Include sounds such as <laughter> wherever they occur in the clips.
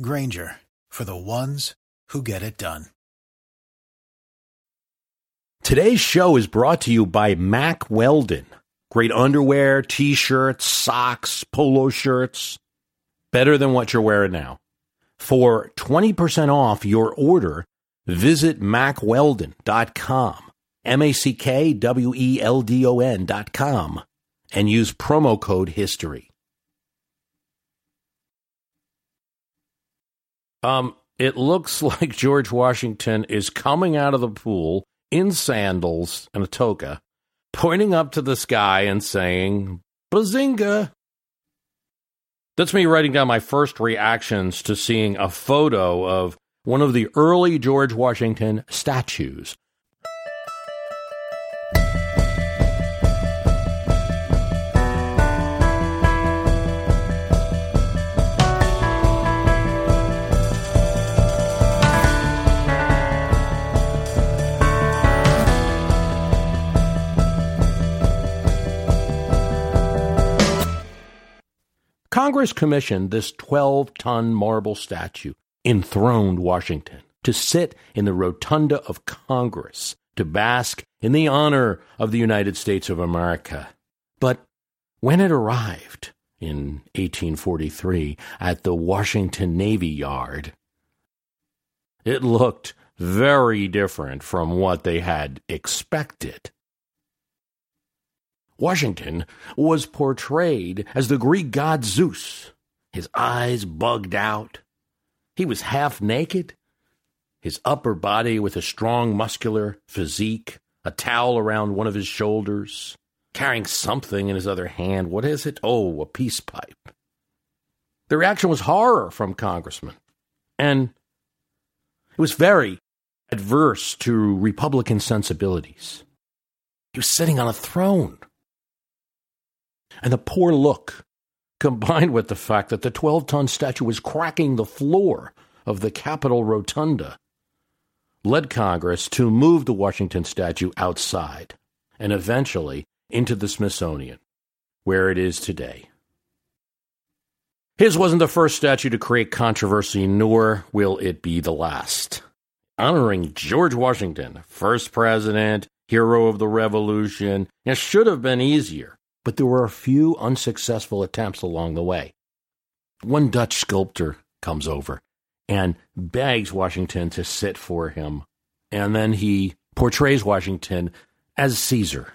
Grainger for the ones who get it done. Today's show is brought to you by Mack Weldon. Great underwear, t shirts, socks, polo shirts. Better than what you're wearing now. For 20% off your order, visit mackweldon.com, M A C K W E L D O N dot com and use promo code HISTORY. Um, it looks <laughs> like George Washington is coming out of the pool in sandals and a toga, pointing up to the sky and saying, Bazinga! That's me writing down my first reactions to seeing a photo of one of the early George Washington statues Congress commissioned this 12 ton marble statue, enthroned Washington, to sit in the rotunda of Congress to bask in the honor of the United States of America. But when it arrived in 1843 at the Washington Navy Yard, it looked very different from what they had expected. Washington was portrayed as the Greek god Zeus, his eyes bugged out. He was half naked, his upper body with a strong muscular physique, a towel around one of his shoulders, carrying something in his other hand. What is it? Oh, a peace pipe. The reaction was horror from congressmen, and it was very adverse to Republican sensibilities. He was sitting on a throne and the poor look, combined with the fact that the 12 ton statue was cracking the floor of the Capitol Rotunda, led Congress to move the Washington statue outside and eventually into the Smithsonian, where it is today. His wasn't the first statue to create controversy, nor will it be the last. Honoring George Washington, first president, hero of the Revolution, it should have been easier but there were a few unsuccessful attempts along the way. One Dutch sculptor comes over and begs Washington to sit for him, and then he portrays Washington as Caesar.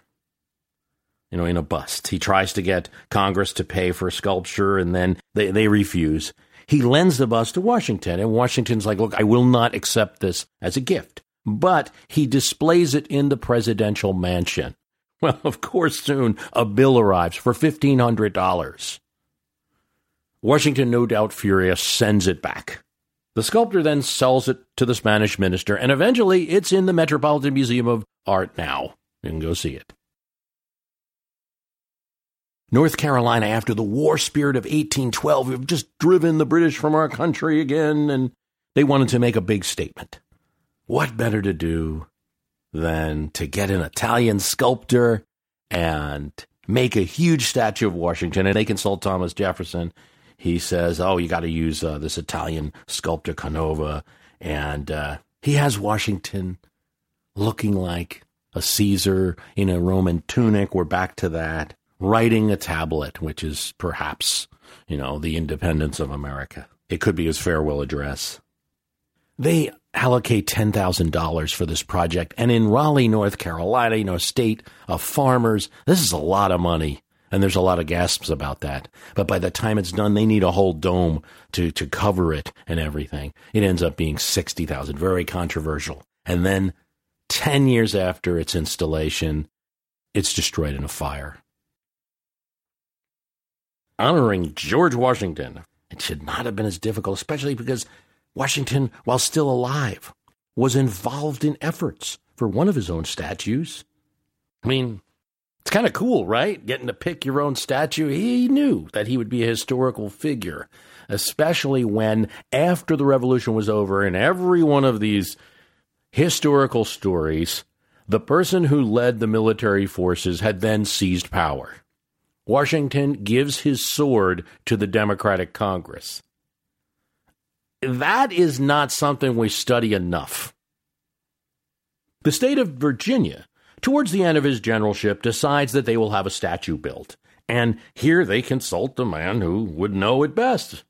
You know, in a bust. He tries to get Congress to pay for sculpture, and then they, they refuse. He lends the bust to Washington, and Washington's like, Look, I will not accept this as a gift. But he displays it in the presidential mansion. <laughs> Well, of course, soon a bill arrives for $1,500. Washington, no doubt furious, sends it back. The sculptor then sells it to the Spanish minister, and eventually it's in the Metropolitan Museum of Art now. You can go see it. North Carolina, after the war spirit of 1812, have just driven the British from our country again, and they wanted to make a big statement. What better to do than to get an Italian sculptor and make a huge statue of Washington. And they consult Thomas Jefferson. He says, "Oh, you got to use uh, this Italian sculptor Canova," and uh, he has Washington looking like a Caesar in a Roman tunic. We're back to that. Writing a tablet, which is perhaps, you know, the independence of America. It could be his farewell address. They allocate $10,000 for this project. And in Raleigh, North Carolina, you know, a state of farmers, this is a lot of money. And there's a lot of gasps about that. But by the time it's done, they need a whole dome to, to cover it and everything. It ends up being 60,000, very controversial. And then 10 years after its installation, it's destroyed in a fire. Honoring George Washington, it should not have been as difficult, especially because Washington, while still alive, was involved in efforts for one of his own statues. I mean, it's kind of cool, right? Getting to pick your own statue. He knew that he would be a historical figure, especially when, after the revolution was over, in every one of these historical stories, the person who led the military forces had then seized power. Washington gives his sword to the Democratic Congress. That is not something we study enough. The state of Virginia towards the end of his generalship, decides that they will have a statue built. And here they consult the man who would know it best.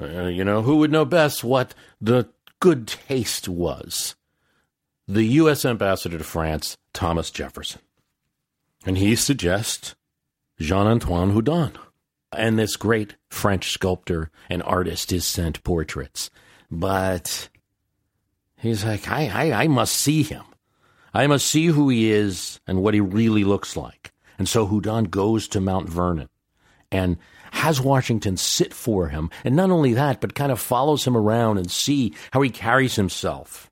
Uh, you know, who would know best what the good taste was? The U.S. ambassador to France, Thomas Jefferson. And he suggests Jean Antoine Houdon. And this great French sculptor and artist is sent portraits. But he's like, I, I, I must see him. I must see who he is and what he really looks like. And so Houdon goes to Mount Vernon and has Washington sit for him. And not only that, but kind of follows him around and see how he carries himself.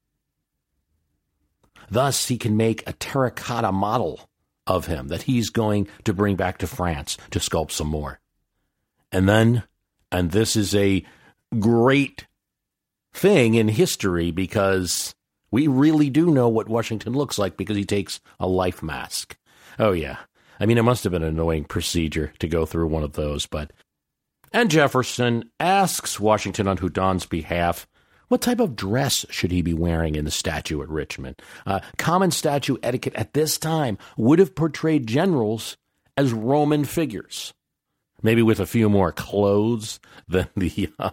Thus, he can make a terracotta model of him that he's going to bring back to France to sculpt some more. And then, and this is a great thing in history because we really do know what Washington looks like because he takes a life mask. Oh, yeah. I mean, it must have been an annoying procedure to go through one of those, but. And Jefferson asks Washington on Houdon's behalf what type of dress should he be wearing in the statue at Richmond? Uh, common statue etiquette at this time would have portrayed generals as Roman figures, maybe with a few more clothes than the uh,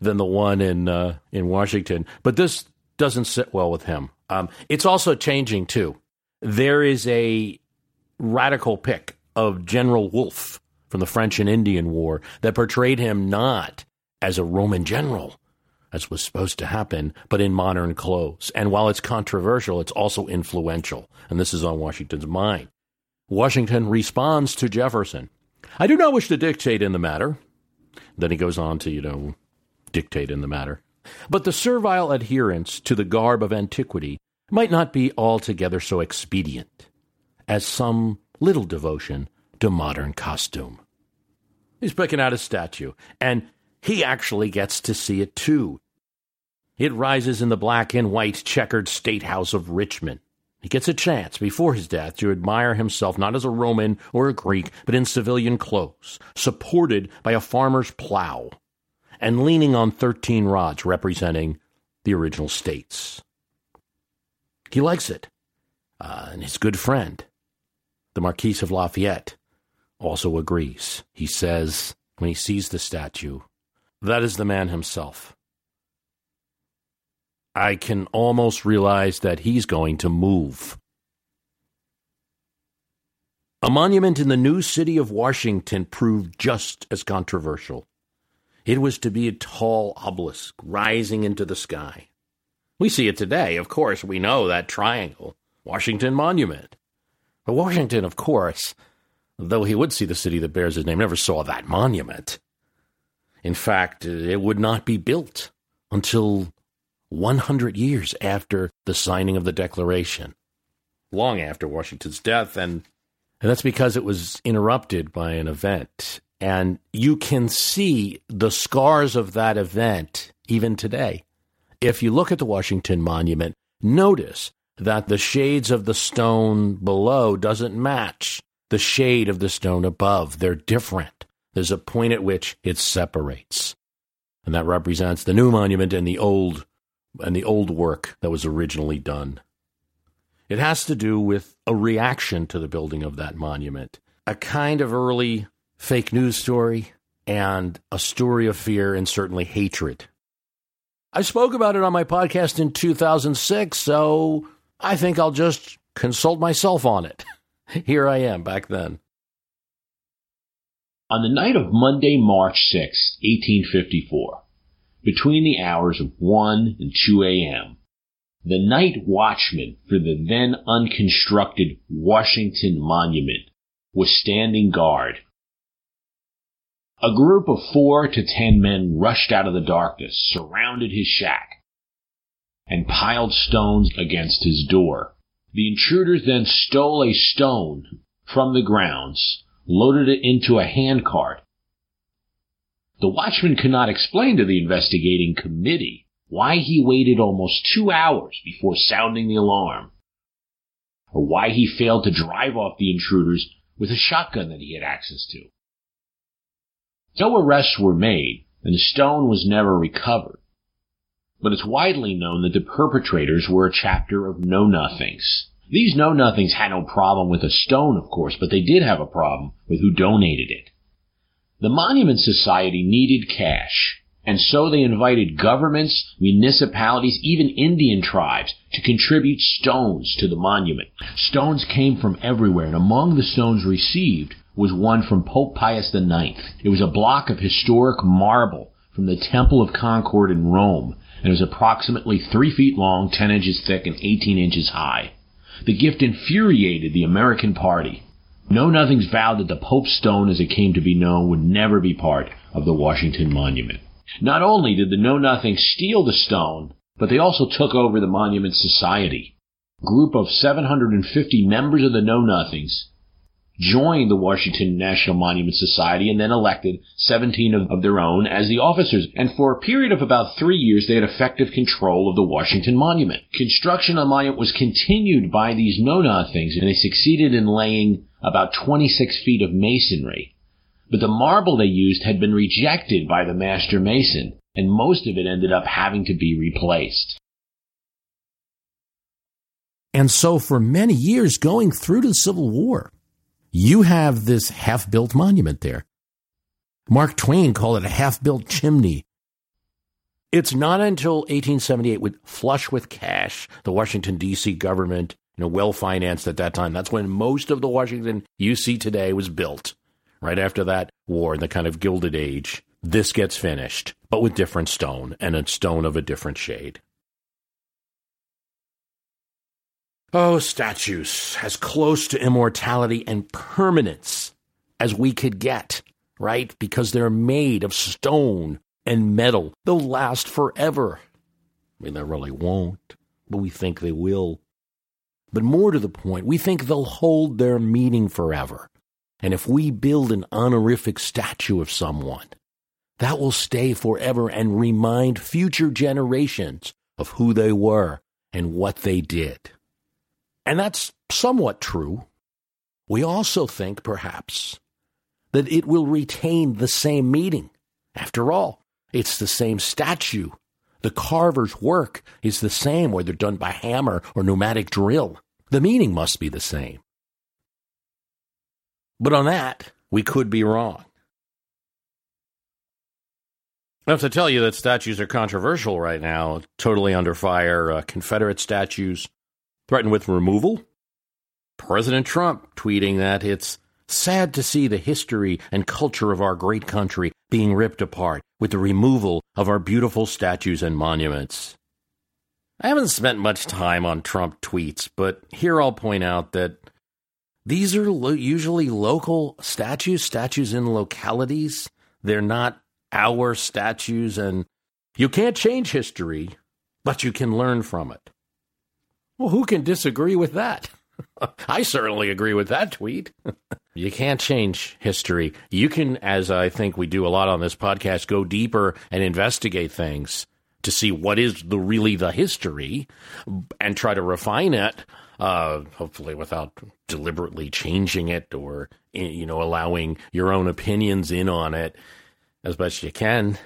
than the one in uh, in Washington. But this doesn't sit well with him. Um, it's also changing too. There is a radical pick of General Wolfe from the French and Indian War that portrayed him not as a Roman general, as was supposed to happen, but in modern clothes. And while it's controversial, it's also influential. And this is on Washington's mind. Washington responds to Jefferson I do not wish to dictate in the matter. Then he goes on to, you know, dictate in the matter. But the servile adherence to the garb of antiquity might not be altogether so expedient as some little devotion to modern costume. He's picking out a statue, and he actually gets to see it too. It rises in the black and white checkered State House of Richmond. He gets a chance before his death to admire himself not as a Roman or a Greek, but in civilian clothes, supported by a farmer's plow and leaning on 13 rods representing the original states. He likes it. Uh, and his good friend, the Marquis of Lafayette, also agrees. He says, when he sees the statue, that is the man himself. I can almost realize that he's going to move. A monument in the new city of Washington proved just as controversial. It was to be a tall obelisk rising into the sky. We see it today, of course. We know that triangle, Washington Monument. But Washington, of course, though he would see the city that bears his name, never saw that monument. In fact, it would not be built until 100 years after the signing of the Declaration, long after Washington's death, and, and that's because it was interrupted by an event and you can see the scars of that event even today. If you look at the Washington Monument, notice that the shades of the stone below doesn't match the shade of the stone above. They're different. There's a point at which it separates. And that represents the new monument and the old and the old work that was originally done. It has to do with a reaction to the building of that monument, a kind of early fake news story, and a story of fear and certainly hatred. I spoke about it on my podcast in 2006, so I think I'll just consult myself on it. <laughs> Here I am back then. On the night of Monday, March 6, 1854, between the hours of 1 and 2 a.m., the night watchman for the then unconstructed Washington Monument was standing guard A group of four to ten men rushed out of the darkness, surrounded his shack, and piled stones against his door. The intruders then stole a stone from the grounds, loaded it into a handcart. The watchman could not explain to the investigating committee why he waited almost two hours before sounding the alarm, or why he failed to drive off the intruders with a shotgun that he had access to. No arrests were made, and the stone was never recovered. But it's widely known that the perpetrators were a chapter of Know Nothings. These Know Nothings had no problem with a stone, of course, but they did have a problem with who donated it. The Monument Society needed cash, and so they invited governments, municipalities, even Indian tribes to contribute stones to the monument. Stones came from everywhere, and among the stones received was one from Pope Pius IX. It was a block of historic marble from the Temple of Concord in Rome, and it was approximately 3 feet long, 10 inches thick, and 18 inches high. The gift infuriated the American Party. Know Nothings vowed that the Pope's stone, as it came to be known, would never be part of the Washington Monument. Not only did the Know Nothings steal the stone, but they also took over the Monument Society. A group of 750 members of the Know Nothings joined the Washington National Monument Society and then elected 17 of, their own as the officers. And for a period of about three years, they had effective control of the Washington Monument. Construction on the monument was continued by these know-nothings, and they succeeded in laying about 26 feet of masonry. But the marble they used had been rejected by the master mason, and most of it ended up having to be replaced. And so for many years, going through the Civil War, you have this half built monument there. Mark Twain called it a half built chimney. It's not until 1878, with flush with cash, the Washington, D.C. government, you know, well financed at that time, that's when most of the Washington you see today was built. Right after that war, the kind of Gilded Age, this gets finished, but with different stone and a stone of a different shade. Oh, statues, as close to immortality and permanence as we could get, right? Because they're made of stone and metal. They'll last forever. I mean, they really won't, but we think they will. But more to the point, we think they'll hold their meaning forever. And if we build an honorific statue of someone, that will stay forever and remind future generations of who they were and what they did. And that's somewhat true. We also think, perhaps, that it will retain the same meaning. After all, it's the same statue. The carver's work is the same whether done by hammer or pneumatic drill. The meaning must be the same. But on that, we could be wrong. I have to tell you that statues are controversial right now, totally under fire. Uh, Confederate statues threatened with removal. President Trump tweeting that it's sad to see the history and culture of our great country being ripped apart with the removal of our beautiful statues and monuments. I haven't spent much time on Trump tweets, but here I'll point out that these are lo- usually local statues, statues in localities. They're not our statues, and you can't change history, but you can learn from it. Well, who can disagree with that? <laughs> I certainly agree with that tweet. <laughs> you can't change history. You can, as I think we do a lot on this podcast, go deeper and investigate things to see what is the really the history and try to refine it. Uh, hopefully, without deliberately changing it or you know allowing your own opinions in on it as best you can.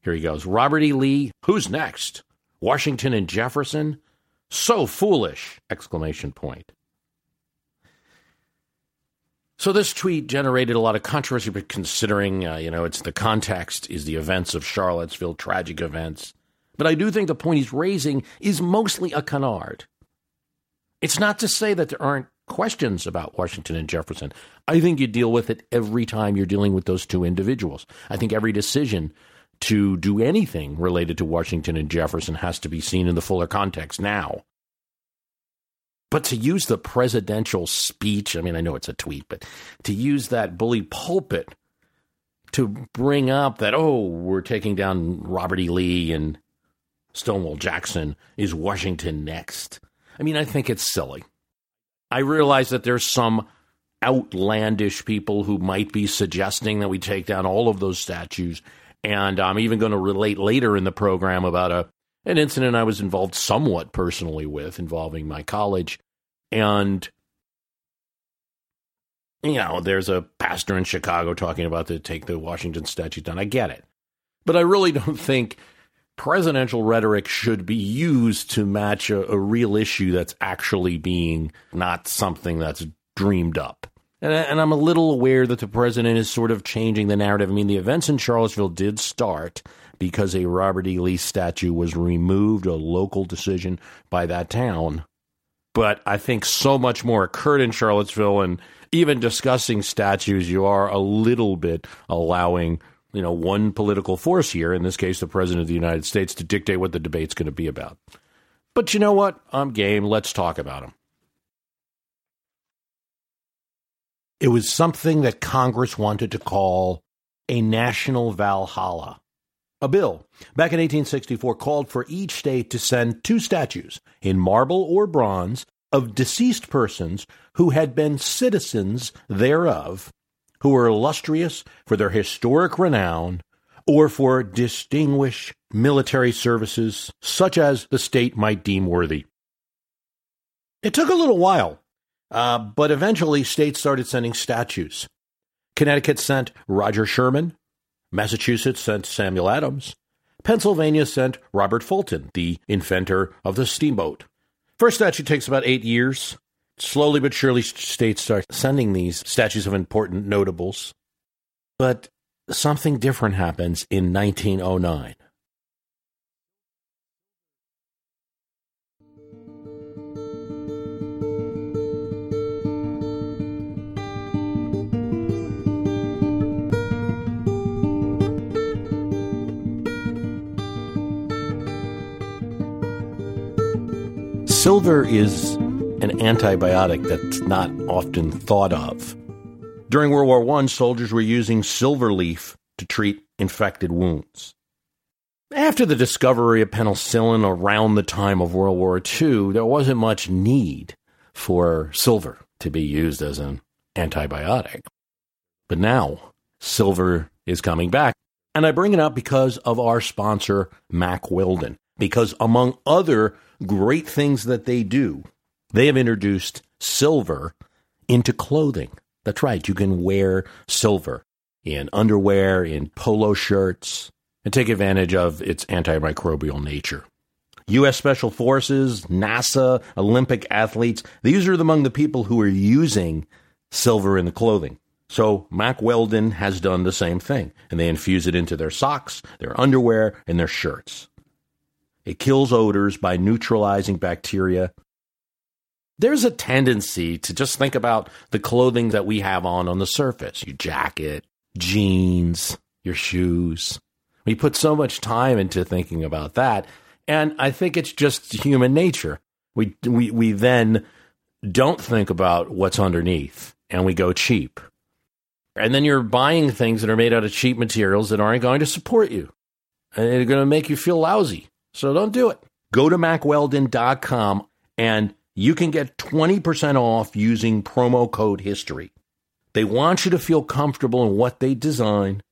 Here he goes. Robert E. Lee. Who's next? Washington and Jefferson. So foolish! Exclamation point. So this tweet generated a lot of controversy, but considering, uh, you know, it's the context is the events of Charlottesville, tragic events. But I do think the point he's raising is mostly a canard. It's not to say that there aren't questions about Washington and Jefferson. I think you deal with it every time you're dealing with those two individuals. I think every decision to do anything related to Washington and Jefferson has to be seen in the fuller context now. But to use the presidential speech, I mean, I know it's a tweet, but to use that bully pulpit to bring up that, oh, we're taking down Robert E. Lee and Stonewall Jackson. Is Washington next? I mean, I think it's silly. I realize that there's some outlandish people who might be suggesting that we take down all of those statues. And I'm even going to relate later in the program about a an incident I was involved somewhat personally with involving my college. And you know, there's a pastor in Chicago talking about to take the Washington statue down. I get it. But I really <laughs> don't think presidential rhetoric should be used to match a, a real issue that's actually being not something that's dreamed up. And, and I'm a little aware that the president is sort of changing the narrative. I mean, the events in Charlottesville did start because a Robert E. Lee statue was removed, a local decision by that town. But I think so much more occurred in Charlottesville, and even discussing statues, you are a little bit allowing you know one political force here, in this case, the president of the United States, to dictate what the debate's going to be about. But you know what? I'm game. Let's talk about him. It was something that Congress wanted to call a national Valhalla. A bill back in 1864 called for each state to send two statues in marble or bronze of deceased persons who had been citizens thereof, who were illustrious for their historic renown or for distinguished military services such as the state might deem worthy. It took a little while, uh, but eventually states started sending statues. Connecticut sent Roger Sherman, Massachusetts sent Samuel Adams, Pennsylvania sent Robert Fulton, the inventor of the steamboat. First statue takes about eight years. Slowly but surely, states start sending these statues of important notables. But something different happens in 1909. Silver is an antibiotic that's not often thought of. During World War I, soldiers were using silver leaf to treat infected wounds. After the discovery of penicillin around the time of World War II, there wasn't much need for silver to be used as an antibiotic. But now, silver is coming back. And I bring it up because of our sponsor, Mack Weldon. Because among other great things that they do. They have introduced silver into clothing. That's right, you can wear silver in underwear, in polo shirts, and take advantage of its antimicrobial nature. U.S. Special Forces, NASA, Olympic athletes, these are among the people who are using silver in the clothing. So Mack Weldon has done the same thing, and they infuse it into their socks, their underwear, and their shirts. It kills odors by neutralizing bacteria. There's a tendency to just think about the clothing that we have on on the surface your jacket, jeans, your shoes. We put so much time into thinking about that. And I think it's just human nature. We, we, we then don't think about what's underneath and we go cheap. And then you're buying things that are made out of cheap materials that aren't going to support you. And they're going to make you feel lousy. So don't do it. Go to mackweldon.com and you can get 20% off using promo code HISTORY. They want you to feel comfortable in what they design.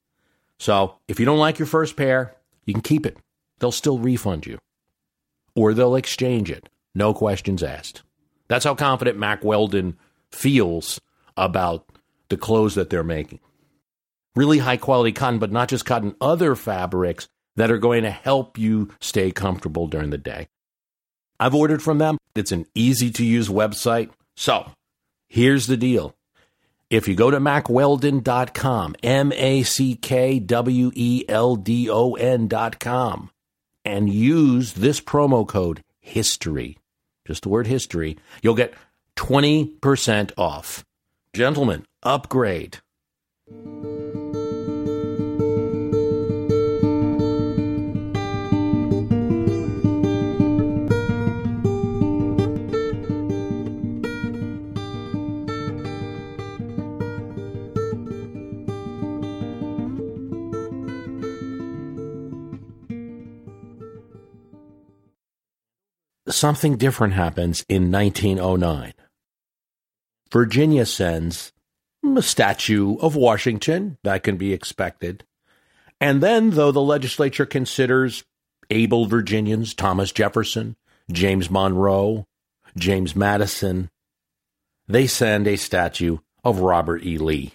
So if you don't like your first pair, you can keep it. They'll still refund you. Or they'll exchange it. No questions asked. That's how confident Mack Weldon feels about the clothes that they're making. Really high quality cotton, but not just cotton, other fabrics that are going to help you stay comfortable during the day. I've ordered from them. It's an easy to use website. So here's the deal. If you go to mackweldon.com, M A C K W E L D O N.com, and use this promo code HISTORY, just the word history, you'll get 20% off. Gentlemen, upgrade. Something different happens in 1909. Virginia sends a statue of Washington, that can be expected. And then, though the legislature considers able Virginians, Thomas Jefferson, James Monroe, James Madison, they send a statue of Robert E. Lee.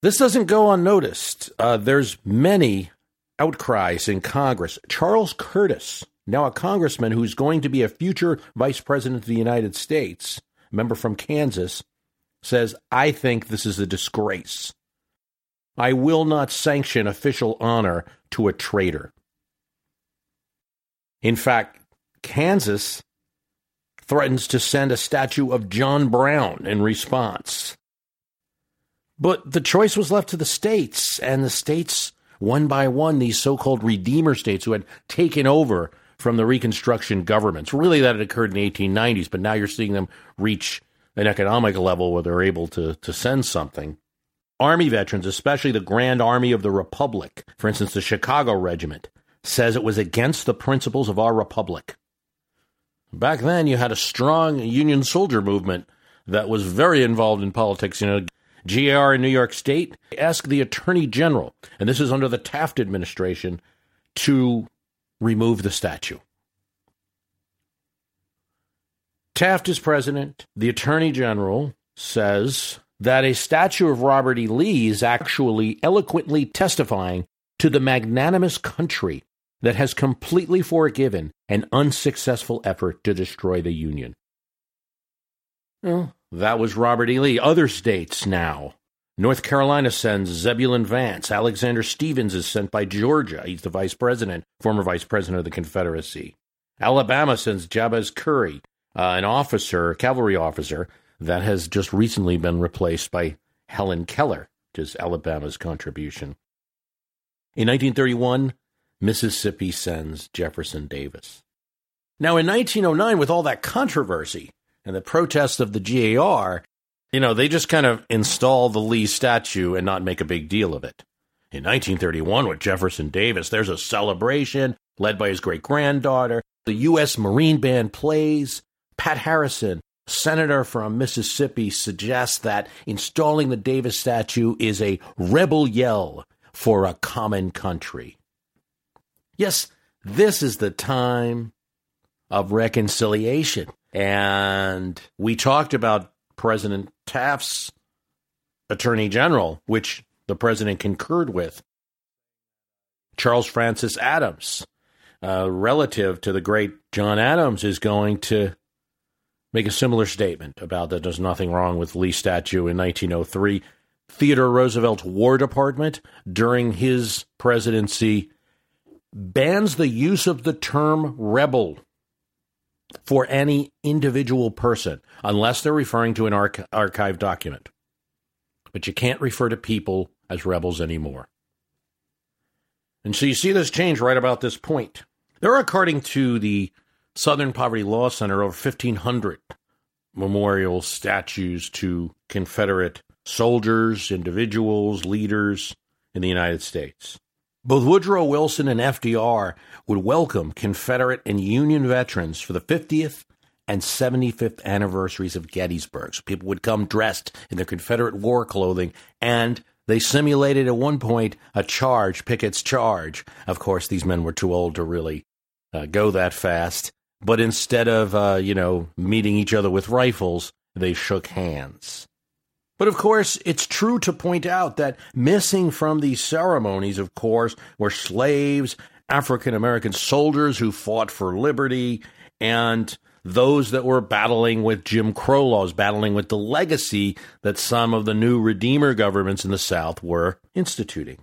This doesn't go unnoticed. Uh, there's many outcries in Congress. Charles Curtis, now a congressman who's going to be a future vice president of the United States, member from Kansas, says, I think this is a disgrace. I will not sanction official honor to a traitor. In fact, Kansas threatens to send a statue of John Brown in response. But the choice was left to the states, and the states, one by one, these so called Redeemer states who had taken over from the Reconstruction governments. Really, that had occurred in the 1890s, but now you're seeing them reach an economic level where they're able to, to send something. Army veterans, especially the Grand Army of the Republic, for instance, the Chicago Regiment, says it was against the principles of our republic. Back then, you had a strong Union soldier movement that was very involved in politics. You know, GAR in New York State asked the Attorney General, and this is under the Taft administration, to remove the statue. Taft is president. The Attorney General says that a statue of Robert E. Lee is actually eloquently testifying to the magnanimous country that has completely forgiven an unsuccessful effort to destroy the Union. Well, that was Robert E. Lee. Other states now. North Carolina sends Zebulon Vance. Alexander Stephens is sent by Georgia. He's the vice president, former vice president of the Confederacy. Alabama sends Jabez Curry, uh, an officer, cavalry officer, that has just recently been replaced by Helen Keller, which is Alabama's contribution. In 1931, Mississippi sends Jefferson Davis. Now, in 1909, with all that controversy and the protests of the GAR, you know, they just kind of install the Lee statue and not make a big deal of it. In 1931, with Jefferson Davis, there's a celebration led by his great granddaughter. The U.S. Marine Band plays. Pat Harrison senator from Mississippi suggests that installing the Davis statue is a rebel yell for a common country. Yes, this is the time of reconciliation. And we talked about President Taft's attorney general, which the president concurred with. Charles Francis Adams, relative to the great John Adams, is going to make a similar statement about that there's nothing wrong with Lee statue in 1903. Theodore Roosevelt's War Department during his presidency bans the use of the term rebel for any individual person unless they're referring to an arch- archive document. But you can't refer to people as rebels anymore. And so you see this change right about this point. There are, according to the Southern Poverty Law Center over 1,500 memorial statues to Confederate soldiers, individuals, leaders in the United States. Both Woodrow Wilson and FDR would welcome Confederate and Union veterans for the 50th and 75th anniversaries of Gettysburg. So people would come dressed in their Confederate war clothing, and they simulated at one point a charge, Pickett's charge. Of course, these men were too old to really uh, go that fast. But instead of, uh, you know, meeting each other with rifles, they shook hands. But of course, it's true to point out that missing from these ceremonies, of course, were slaves, African American soldiers who fought for liberty, and those that were battling with Jim Crow laws, battling with the legacy that some of the new Redeemer governments in the South were instituting.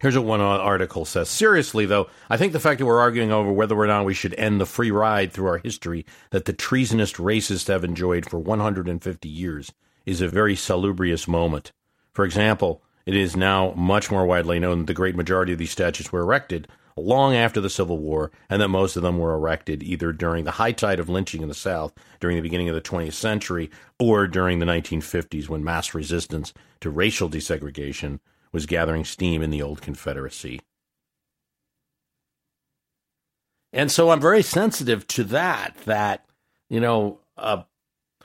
Here's what one article says. Seriously, though, I think the fact that we're arguing over whether or not we should end the free ride through our history that the treasonous racists have enjoyed for 150 years is a very salubrious moment. For example, it is now much more widely known that the great majority of these statues were erected long after the Civil War, and that most of them were erected either during the high tide of lynching in the South during the beginning of the 20th century or during the 1950s when mass resistance to racial desegregation was gathering steam in the old Confederacy. And so I'm very sensitive to that, that, you know, a,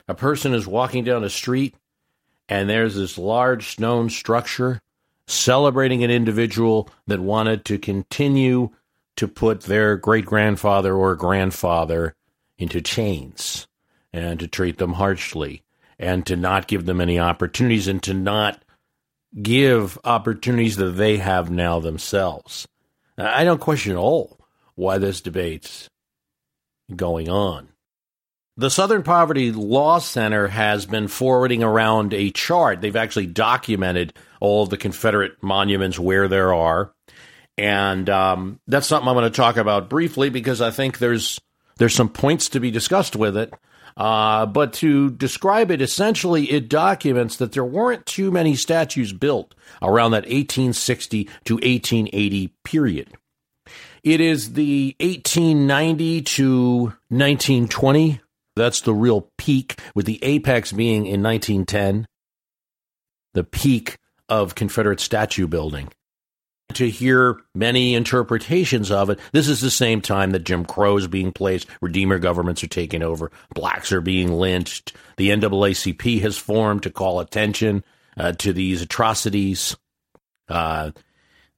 a person is walking down a street and there's this large stone structure celebrating an individual that wanted to continue to put their great grandfather or grandfather into chains and to treat them harshly and to not give them any opportunities and to not give opportunities that they have now themselves. I don't question at all why this debate's going on. The Southern Poverty Law Center has been forwarding around a chart. They've actually documented all of the Confederate monuments where there are, and um, that's something I'm going to talk about briefly because I think there's there's some points to be discussed with it. Uh, but to describe it, essentially, it documents that there weren't too many statues built around that 1860 to 1880 period. It is the 1890 to 1920. That's the real peak, with the apex being in 1910, the peak of Confederate statue building to hear many interpretations of it. This is the same time that Jim Crow is being placed, Redeemer governments are taking over, blacks are being lynched. The NAACP has formed to call attention uh, to these atrocities. Uh,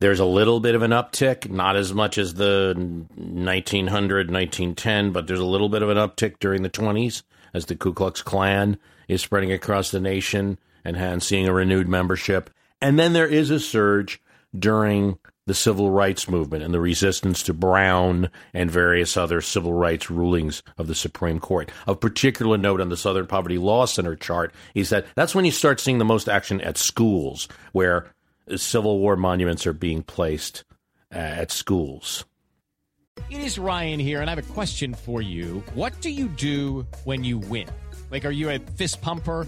there's a little bit of an uptick, not as much as the 1900, 1910, but there's a little bit of an uptick during the 20s as the Ku Klux Klan is spreading across the nation and seeing a renewed membership. And then there is a surge during the civil rights movement and the resistance to Brown and various other civil rights rulings of the Supreme Court. Of particular note on the Southern Poverty Law Center chart is that that's when you start seeing the most action at schools, where Civil War monuments are being placed uh, at schools. It is Ryan here, and I have a question for you. What do you do when you win? Like, are you a fist pumper?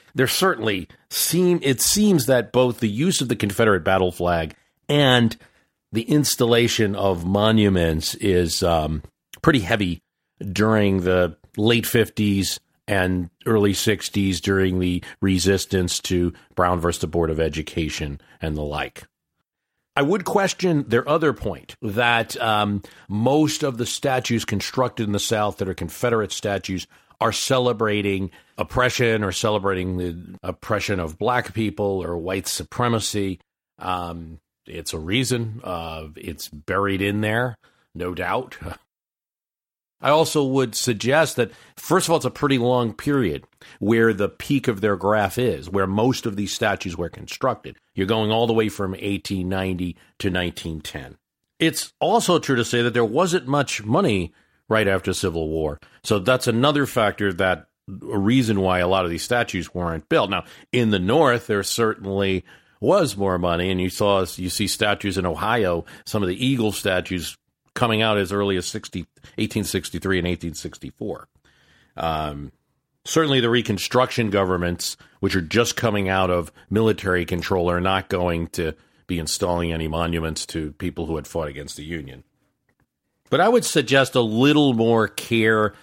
there certainly seem it seems that both the use of the Confederate battle flag and the installation of monuments is um, pretty heavy during the late 50s and early 60s during the resistance to Brown versus the Board of Education and the like. I would question their other point that um, most of the statues constructed in the South that are Confederate statues are celebrating oppression or celebrating the oppression of black people or white supremacy. Um, it's a reason. Uh, it's buried in there, no doubt. <laughs> I also would suggest that, first of all, it's a pretty long period where the peak of their graph is, where most of these statues were constructed. You're going all the way from 1890 to 1910. It's also true to say that there wasn't much money right after Civil War. So that's another factor that a reason why a lot of these statues weren't built. Now, in the North, there certainly was more money, and you saw you see statues in Ohio, some of the eagle statues coming out as early as 60, 1863 and 1864. Um, certainly, the Reconstruction governments, which are just coming out of military control, are not going to be installing any monuments to people who had fought against the Union. But I would suggest a little more care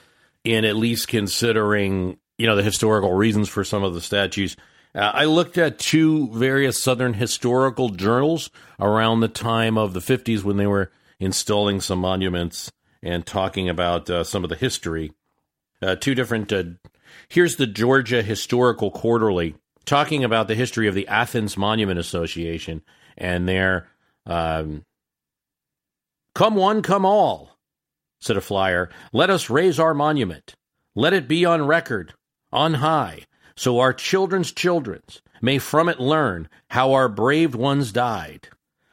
in at least considering, you know, the historical reasons for some of the statues. Uh, I looked at two various Southern historical journals around the time of the 50s when they were installing some monuments and talking about uh, some of the history. Uh, two different. Uh, here's the Georgia Historical Quarterly talking about the history of the Athens Monument Association and their um, Come one, come all, said a flyer. Let us raise our monument. Let it be on record, on high, so our children's children's may from it learn how our brave ones died.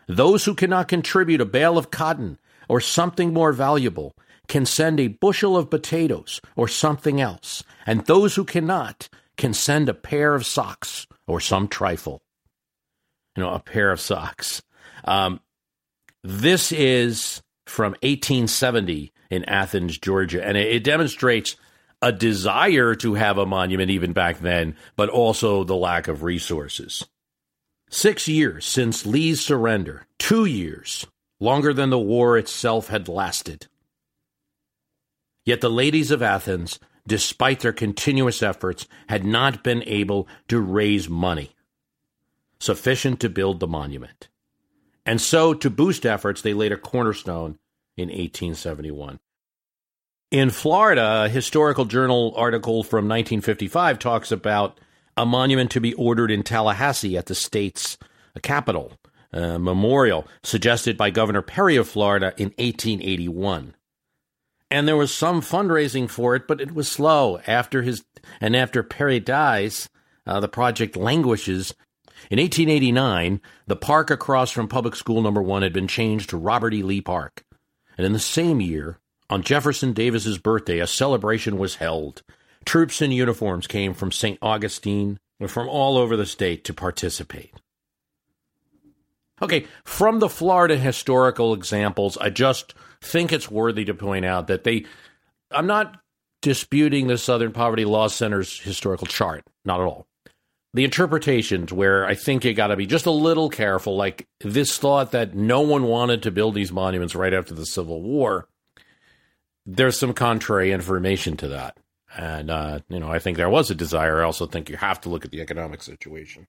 Those who cannot contribute a bale of cotton or something more valuable can send a bushel of potatoes or something else, and those who cannot can send a pair of socks or some trifle. You know, a pair of socks. Um, this is from 1870 in Athens, Georgia. And it, demonstrates a desire to have a monument even back then, but also the lack of resources. Six years since Lee's surrender, two years, longer than the war itself had lasted. Yet the ladies of Athens, despite their continuous efforts, had not been able to raise money sufficient to build the monument. And so, to boost efforts, they laid a cornerstone in 1871. In Florida, a historical journal article from 1955 talks about a monument to be ordered in Tallahassee at the state's capital, a memorial suggested by Governor Perry of Florida in 1881. And there was some fundraising for it, but it was slow. After his and after Perry dies, uh, the project languishes. In 1889, the park across from Public School Number One had been changed to Robert E. Lee Park, and in the same year, on Jefferson Davis's birthday, a celebration was held. Troops in uniforms came from St. Augustine and from all over the state to participate. Okay, from the Florida historical examples, I just think it's worthy to point out that they, I'm not disputing the Southern Poverty Law Center's historical chart, not at all. The interpretations, where I think you got to be just a little careful, like this thought that no one wanted to build these monuments right after the Civil War, there's some contrary information to that. And, uh, you know, I think there was a desire. I also think you have to look at the economic situation.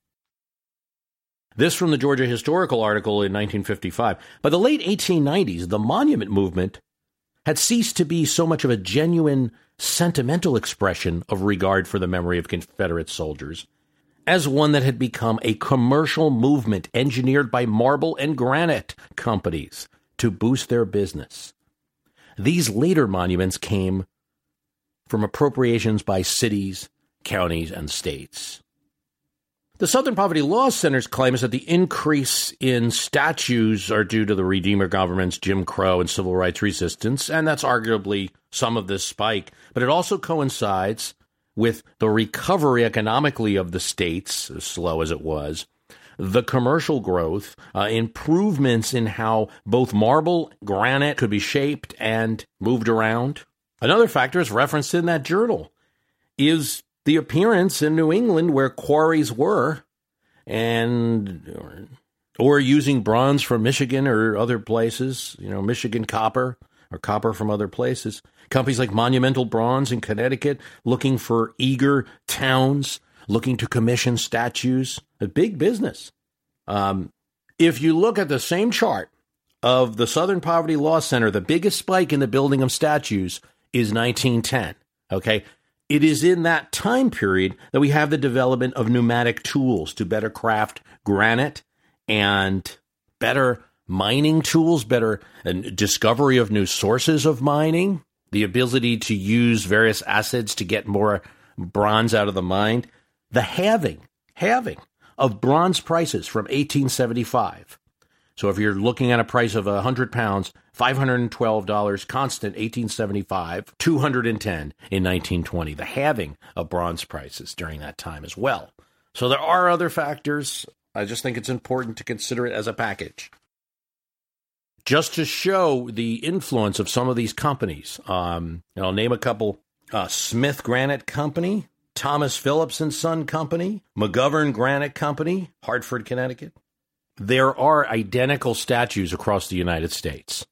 This from the Georgia Historical article in 1955. By the late 1890s, the monument movement had ceased to be so much of a genuine sentimental expression of regard for the memory of Confederate soldiers as one that had become a commercial movement engineered by marble and granite companies to boost their business. These later monuments came from appropriations by cities, counties, and states. The Southern Poverty Law Center's claim is that the increase in statues are due to the Redeemer government's Jim Crow and civil rights resistance, and that's arguably some of this spike. But it also coincides with the recovery economically of the states, as slow as it was, the commercial growth, uh, improvements in how both marble, granite could be shaped and moved around. Another factor is referenced in that journal is the appearance in New England where quarries were and or, or using bronze from Michigan or other places, you know, Michigan copper or copper from other places. Companies like Monumental Bronze in Connecticut looking for eager towns, looking to commission statues. A big business. Um, if you look at the same chart of the Southern Poverty Law Center, the biggest spike in the building of statues is 1910. Okay. It is in that time period that we have the development of pneumatic tools to better craft granite and better mining tools, better discovery of new sources of mining, the ability to use various acids to get more bronze out of the mine, the halving, halving of bronze prices from 1875. So if you're looking at a price of 100 pounds, $512 constant 1875, 210 in 1920, the halving of bronze prices during that time as well. So there are other factors. I just think it's important to consider it as a package. Just to show the influence of some of these companies, um, and I'll name a couple uh, Smith Granite Company, Thomas Phillips and Son Company, McGovern Granite Company, Hartford, Connecticut. There are identical statues across the United States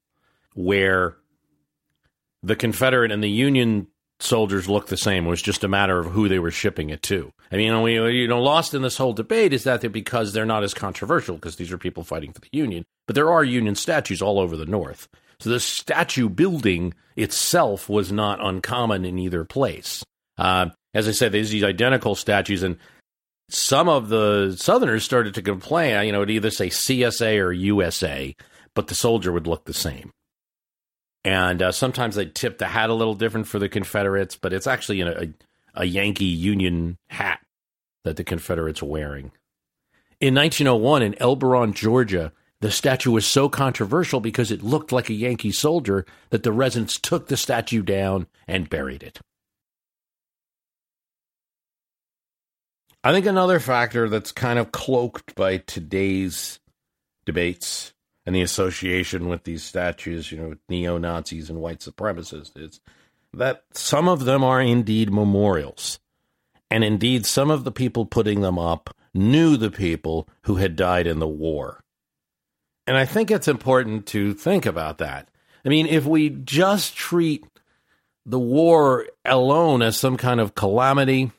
where the Confederate and the Union soldiers looked the same. It was just a matter of who they were shipping it to. I mean, you know, we, you know, lost in this whole debate is that they're because they're not as controversial because these are people fighting for the Union, but there are Union statues all over the North. So the statue building itself was not uncommon in either place. Uh, as I said, there's these identical statues, and some of the Southerners started to complain. You know, it'd either say CSA or USA, but the soldier would look the same. And uh, sometimes they'd tip the hat a little different for the Confederates, but it's actually a, a, a Yankee Union hat that the Confederates are wearing. In 1901, in Elberton, Georgia, the statue was so controversial because it looked like a Yankee soldier that the residents took the statue down and buried it. I think another factor that's kind of cloaked by today's debates and the association with these statues, you know, with neo Nazis and white supremacists, is that some of them are indeed memorials. And indeed, some of the people putting them up knew the people who had died in the war. And I think it's important to think about that. I mean, if we just treat the war alone as some kind of calamity,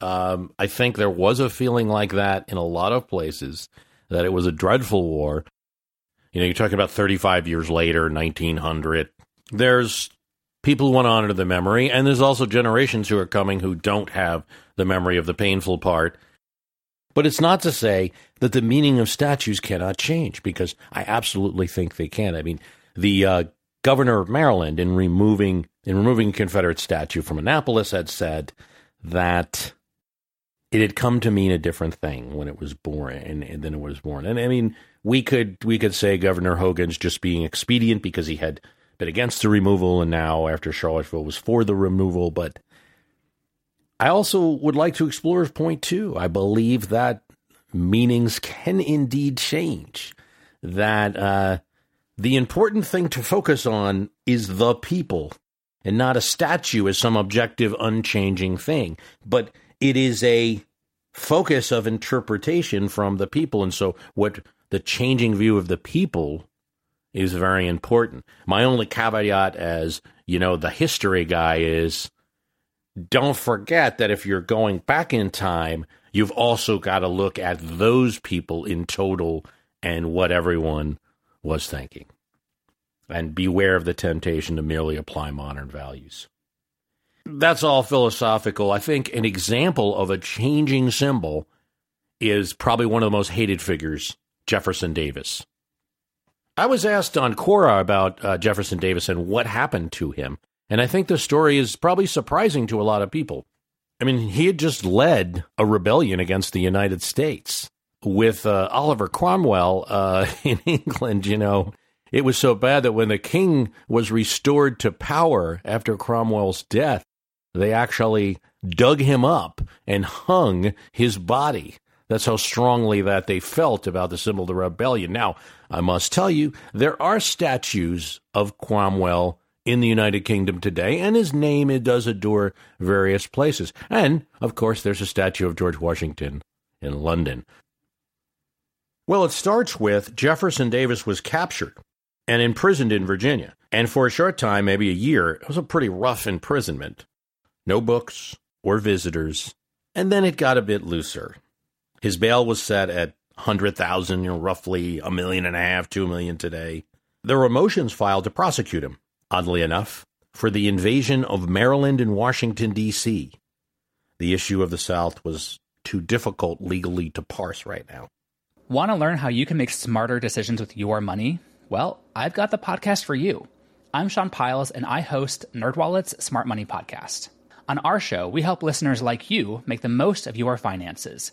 um, I think there was a feeling like that in a lot of places, that it was a dreadful war. You know, you're talking about 35 years later, 1900. There's people who want to honor the memory, and there's also generations who are coming who don't have the memory of the painful part. But it's not to say that the meaning of statues cannot change, because I absolutely think they can. I mean, the uh, governor of Maryland, in removing in removing a Confederate statue from Annapolis, had said that it had come to mean a different thing when it was born and, and then it was born. And I mean, we could we could say Governor Hogan's just being expedient because he had been against the removal and now after Charlottesville was for the removal, but I also would like to explore his point too. I believe that meanings can indeed change. That uh, the important thing to focus on is the people and not a statue as some objective, unchanging thing. But it is a focus of interpretation from the people. And so, what the changing view of the people is very important. My only caveat as, you know, the history guy is don't forget that if you're going back in time, you've also got to look at those people in total and what everyone was thinking. And beware of the temptation to merely apply modern values that's all philosophical. I think an example of a changing symbol is probably one of the most hated figures, Jefferson Davis. I was asked on Quora about uh, Jefferson Davis and what happened to him. And I think the story is probably surprising to a lot of people. I mean, he had just led a rebellion against the United States with uh, Oliver Cromwell uh, <laughs> in England. You know, it was so bad that when the king was restored to power after Cromwell's death, they actually dug him up and hung his body. That's how strongly that they felt about the symbol of the rebellion. Now, I must tell you, there are statues of Cromwell in the United Kingdom today, and his name it does adore various places. And, of course, there's a statue of George Washington in London. Well, it starts with Jefferson Davis was captured and imprisoned in Virginia. And for a short time, maybe a year, it was a pretty rough imprisonment no books or visitors, and then it got a bit looser. His bail was set at 100,000, you know, roughly a million and a half, two million today. There were motions filed to prosecute him, oddly enough, for the invasion of Maryland and Washington, D.C. The issue of the South was too difficult legally to parse right now. Want to learn how you can make smarter decisions with your money? Well, I've got the podcast for you. I'm Sean Pyles, and I host NerdWallet's Smart Money Podcast. On our show, we help listeners like you make the most of your finances.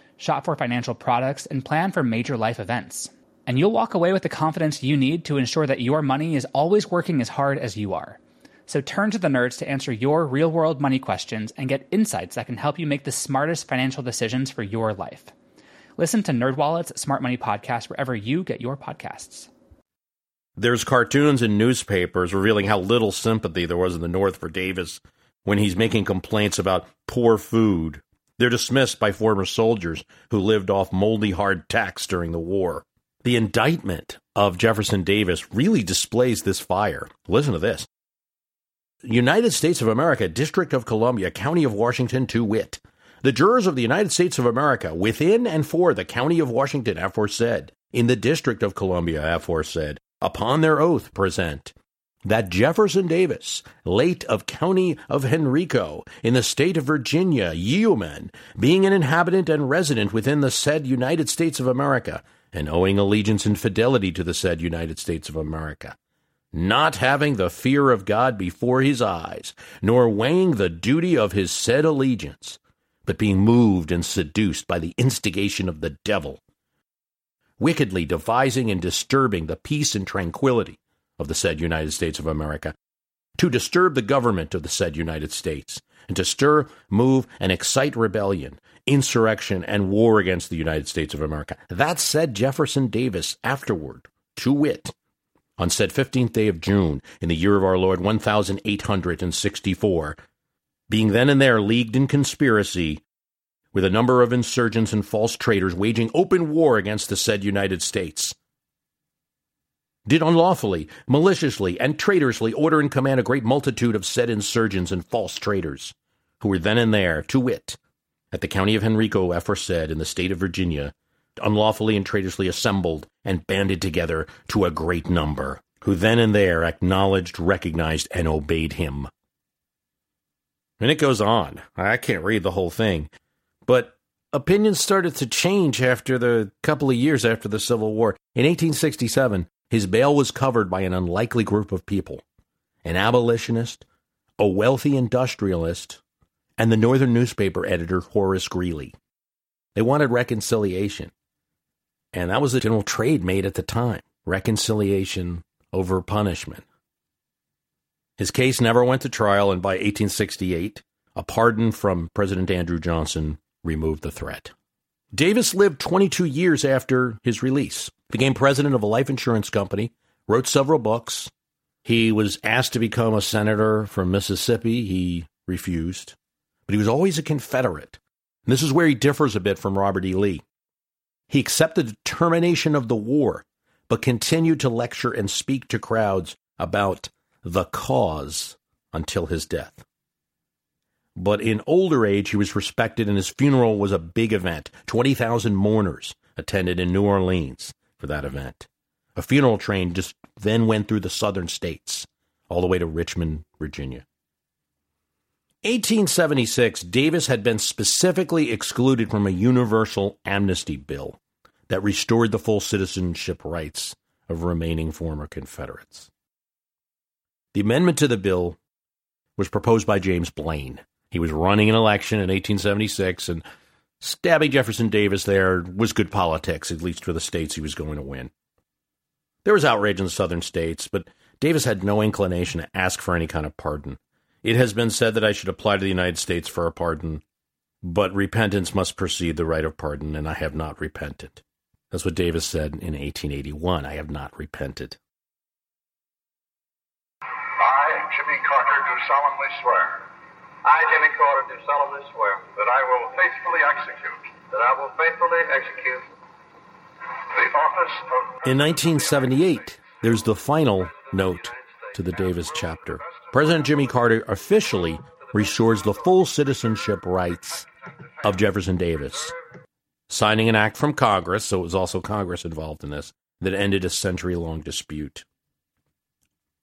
shop for financial products, and plan for major life events. And you'll walk away with the confidence you need to ensure that your money is always working as hard as you are. So turn to the nerds to answer your real world money questions and get insights that can help you make the smartest financial decisions for your life. Listen to NerdWallet's Smart Money Podcast wherever you get your podcasts. There's cartoons in newspapers revealing how little sympathy there was in the North for Davis when he's making complaints about poor food. They're dismissed by former soldiers who lived off moldy hard tacks during the war. The indictment of Jefferson Davis really displays this fire. Listen to this. United States of America, District of Columbia, County of Washington, to wit. The jurors of the United States of America, within and for the County of Washington, aforesaid, in the District of Columbia, aforesaid, upon their oath present that Jefferson Davis, late of County of Henrico, in the state of Virginia, yeoman, being an inhabitant and resident within the said United States of America, and owing allegiance and fidelity to the said United States of America, not having the fear of God before his eyes, nor weighing the duty of his said allegiance, but being moved and seduced by the instigation of the devil, wickedly devising and disturbing the peace and tranquility of the said United States of America, to disturb the government of the said United States, and to stir, move, and excite rebellion, insurrection, and war against the United States of America. That said Jefferson Davis afterward, to wit, on said 15th day of June, in the year of our Lord 1864, being then and there leagued in conspiracy with a number of insurgents and false traitors waging open war against the said United States, did unlawfully, maliciously, and traitorously order and command a great multitude of said insurgents and false traitors, who were then and there, to wit, at the county of Henrico aforesaid in the state of Virginia, unlawfully and traitorously assembled and banded together to a great number, who then and there acknowledged, recognized, and obeyed him. And it goes on. I can't read the whole thing. But opinions started to change after the couple of years after the Civil War. In 1867, his bail was covered by an unlikely group of people an abolitionist, a wealthy industrialist, and the Northern newspaper editor Horace Greeley. They wanted reconciliation. And that was the general trade made at the time reconciliation over punishment. His case never went to trial, and by 1868, a pardon from President Andrew Johnson removed the threat. Davis lived 22 years after his release, became president of a life insurance company, wrote several books. He was asked to become a senator from Mississippi. He refused, but he was always a Confederate. And this is where he differs a bit from Robert E. Lee. He accepted the termination of the war, but continued to lecture and speak to crowds about the cause until his death. But in older age, he was respected, and his funeral was a big event. 20,000 mourners attended in New Orleans for that event. A funeral train just then went through the southern states, all the way to Richmond, Virginia. 1876, Davis had been specifically excluded from a universal amnesty bill that restored the full citizenship rights of remaining former Confederates. The amendment to the bill was proposed by James Blaine. He was running an election in 1876, and stabbing Jefferson Davis there was good politics, at least for the states he was going to win. There was outrage in the southern states, but Davis had no inclination to ask for any kind of pardon. It has been said that I should apply to the United States for a pardon, but repentance must precede the right of pardon, and I have not repented. That's what Davis said in 1881. I have not repented. I, Jimmy Carter, do solemnly swear. I, Jimmy Carter, do solemnly swear that I will faithfully execute that I will faithfully execute the office of. In 1978, there's the final note to the Davis chapter. President Jimmy Carter officially restores the full citizenship rights of Jefferson Davis, signing an act from Congress, so it was also Congress involved in this, that ended a century long dispute.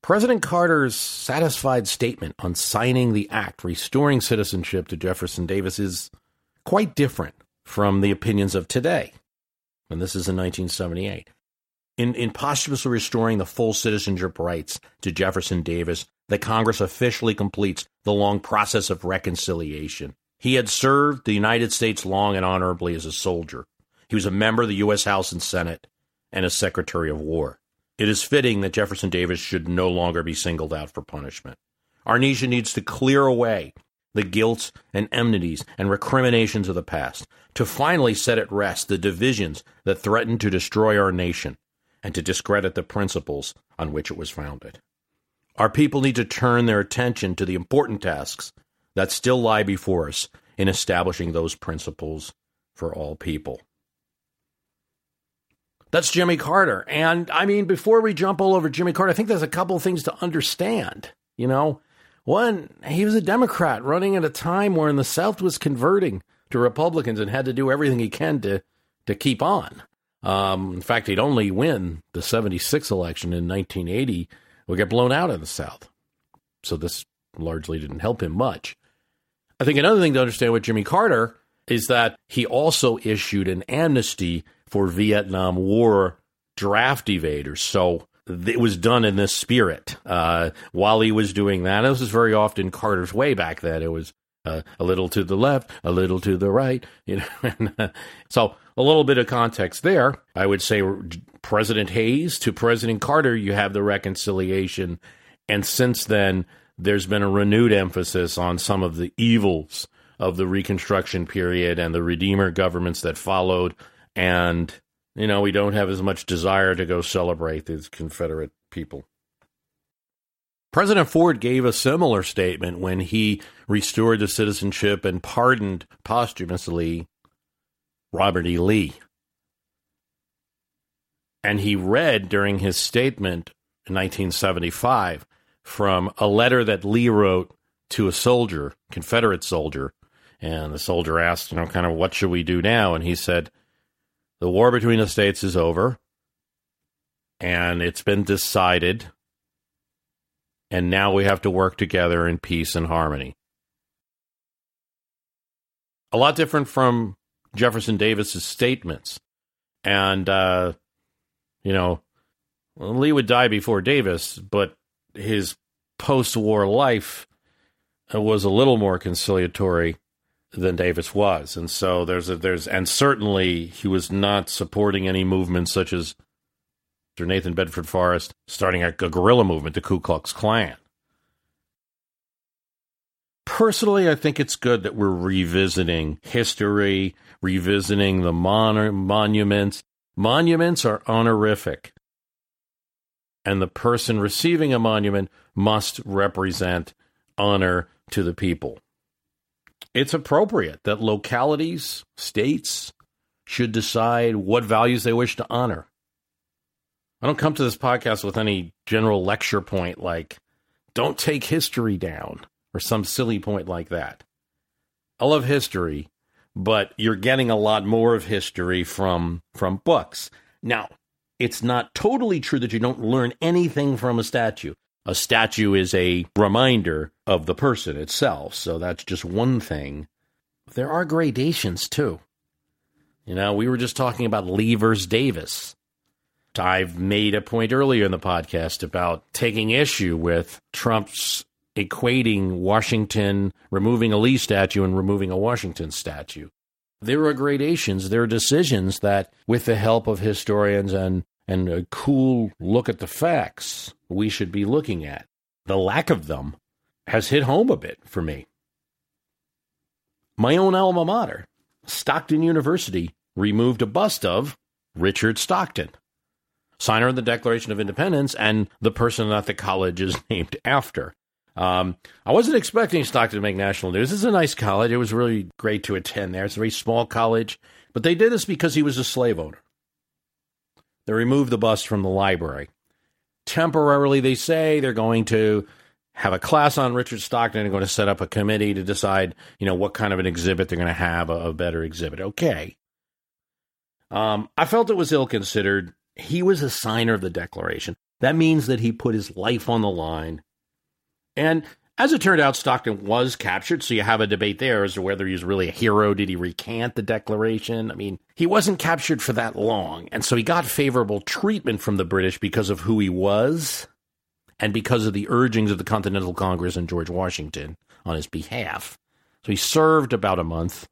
President Carter's satisfied statement on signing the act restoring citizenship to Jefferson Davis is quite different from the opinions of today. And this is in 1978. In, in posthumously restoring the full citizenship rights to Jefferson Davis, the Congress officially completes the long process of reconciliation. He had served the United States long and honorably as a soldier. He was a member of the U.S. House and Senate and a Secretary of War. It is fitting that Jefferson Davis should no longer be singled out for punishment. Nation needs to clear away the guilt and enmities and recriminations of the past, to finally set at rest the divisions that threaten to destroy our nation and to discredit the principles on which it was founded. Our people need to turn their attention to the important tasks that still lie before us in establishing those principles for all people. That's Jimmy Carter. And I mean, before we jump all over Jimmy Carter, I think there's a couple of things to understand. You know, one, he was a Democrat running at a time when the South was converting to Republicans and had to do everything he can to, to keep on. Um, in fact, he'd only win the 76 election in 1980 would get blown out in the South. So this largely didn't help him much. I think another thing to understand with Jimmy Carter is that he also issued an amnesty for Vietnam War draft evaders. So it was done in this spirit. Uh, while he was doing that, this was very often Carter's way back then. It was uh, a little to the left, a little to the right, you know. <laughs> and, uh, so a little bit of context there. I would say President Hayes to President Carter, you have the reconciliation, and since then there's been a renewed emphasis on some of the evils of the Reconstruction period and the Redeemer governments that followed, and you know we don't have as much desire to go celebrate these Confederate people. President Ford gave a similar statement when he restored the citizenship and pardoned posthumously Robert E. Lee. And he read during his statement in 1975 from a letter that Lee wrote to a soldier, Confederate soldier. And the soldier asked, you know, kind of, what should we do now? And he said, the war between the states is over and it's been decided and now we have to work together in peace and harmony. A lot different from Jefferson Davis's statements. And, uh, you know, Lee would die before Davis, but his post war life was a little more conciliatory than Davis was. And so there's a, there's, and certainly he was not supporting any movements such as Sir Nathan Bedford Forrest starting a, a guerrilla movement, the Ku Klux Klan. Personally, I think it's good that we're revisiting history, revisiting the mon- monuments. Monuments are honorific, and the person receiving a monument must represent honor to the people. It's appropriate that localities, states, should decide what values they wish to honor. I don't come to this podcast with any general lecture point like, don't take history down or some silly point like that. I love history, but you're getting a lot more of history from from books. Now, it's not totally true that you don't learn anything from a statue. A statue is a reminder of the person itself, so that's just one thing. There are gradations too. You know, we were just talking about Levers Davis. I've made a point earlier in the podcast about taking issue with Trump's equating Washington, removing a Lee statue and removing a Washington statue. There are gradations, there are decisions that, with the help of historians and, and a cool look at the facts, we should be looking at. The lack of them has hit home a bit for me. My own alma mater, Stockton University, removed a bust of Richard Stockton signer of the Declaration of Independence, and the person that the college is <laughs> named after. Um, I wasn't expecting Stockton to make national news. Is a nice college. It was really great to attend there. It's a very small college, but they did this because he was a slave owner. They removed the bust from the library. Temporarily, they say they're going to have a class on Richard Stockton and going to set up a committee to decide, you know, what kind of an exhibit they're going to have, a, a better exhibit. Okay. Um, I felt it was ill considered he was a signer of the Declaration. That means that he put his life on the line. And as it turned out, Stockton was captured, so you have a debate there as to whether he was really a hero. Did he recant the Declaration? I mean, he wasn't captured for that long, and so he got favorable treatment from the British because of who he was and because of the urgings of the Continental Congress and George Washington on his behalf. So he served about a month.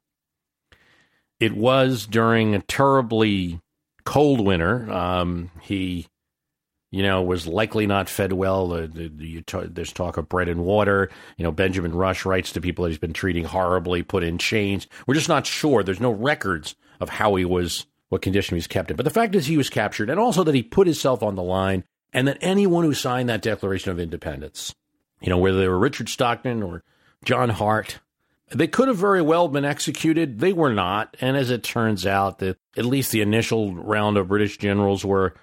It was during a terribly cold winter. Um, he, you know, was likely not fed well. The, the, the, t- there's talk of bread and water. You know, Benjamin Rush writes to people that he's been treating horribly, put in chains. We're just not sure. There's no records of how he was, what condition he was kept in. But the fact is, he was captured, and also that he put himself on the line, and that anyone who signed that Declaration of Independence, you know, whether they were Richard Stockton or John Hart, they could have very well been executed. They were not. And as it turns out, that at least the initial round of British generals were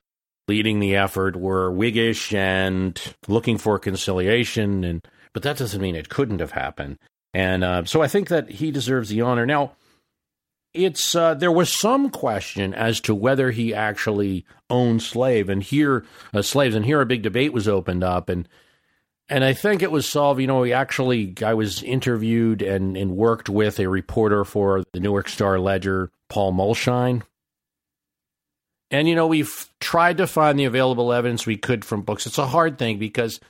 leading the effort were Whiggish and looking for conciliation. And but that doesn't mean it couldn't have happened. And uh, so I think that he deserves the honor. Now, it's uh, there was some question as to whether he actually owned slave and here uh, slaves, and here a big debate was opened up, and and I think it was solved. You know, we actually, I was interviewed and, and worked with a reporter for the Newark Star Ledger, Paul Mulshine. And, you know, we've tried to find the available evidence we could from books. It's a hard thing because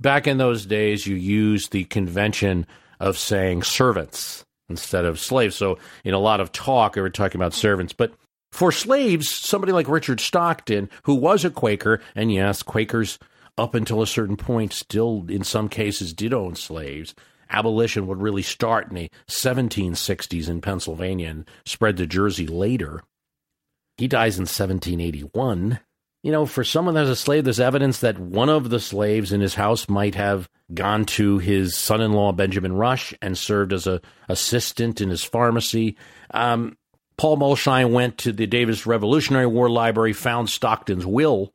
back in those days, you used the convention of saying servants instead of slaves. So, in a lot of talk, we were talking about servants. But for slaves, somebody like Richard Stockton, who was a Quaker, and yes, Quakers up until a certain point still, in some cases, did own slaves. Abolition would really start in the 1760s in Pennsylvania and spread to Jersey later. He dies in 1781. You know, for someone that's a slave, there's evidence that one of the slaves in his house might have gone to his son-in-law Benjamin Rush and served as a assistant in his pharmacy. Um, Paul Mulshine went to the Davis Revolutionary War Library, found Stockton's will,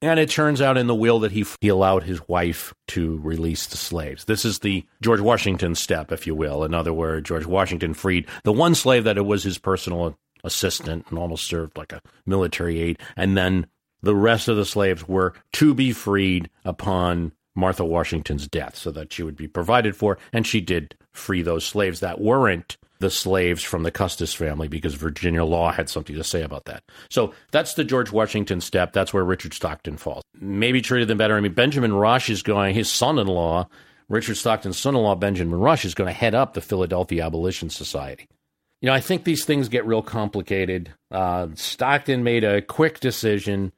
and it turns out in the will that he, he allowed his wife to release the slaves. This is the George Washington step, if you will. In other words, George Washington freed the one slave that it was his personal assistant and almost served like a military aide. And then the rest of the slaves were to be freed upon Martha Washington's death so that she would be provided for. And she did free those slaves that weren't the slaves from the Custis family because Virginia law had something to say about that. So that's the George Washington step. That's where Richard Stockton falls. Maybe treated them better. I mean, Benjamin Rush is going, his son in law, Richard Stockton's son in law, Benjamin Rush, is going to head up the Philadelphia Abolition Society. You know, I think these things get real complicated. Uh, Stockton made a quick decision,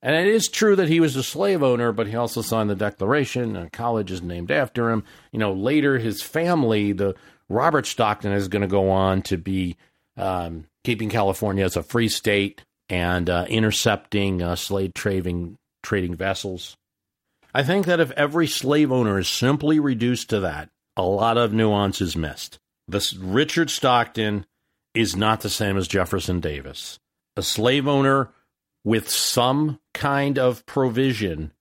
and it is true that he was a slave owner, but he also signed the Declaration. A college is named after him. You know, later his family, the Robert Stockton, is going to go on to be um, keeping California as a free state and uh, intercepting uh, slave trading trading vessels. I think that if every slave owner is simply reduced to that, a lot of nuance is missed. This Richard Stockton is not the same as Jefferson Davis. A slave owner with some kind of provision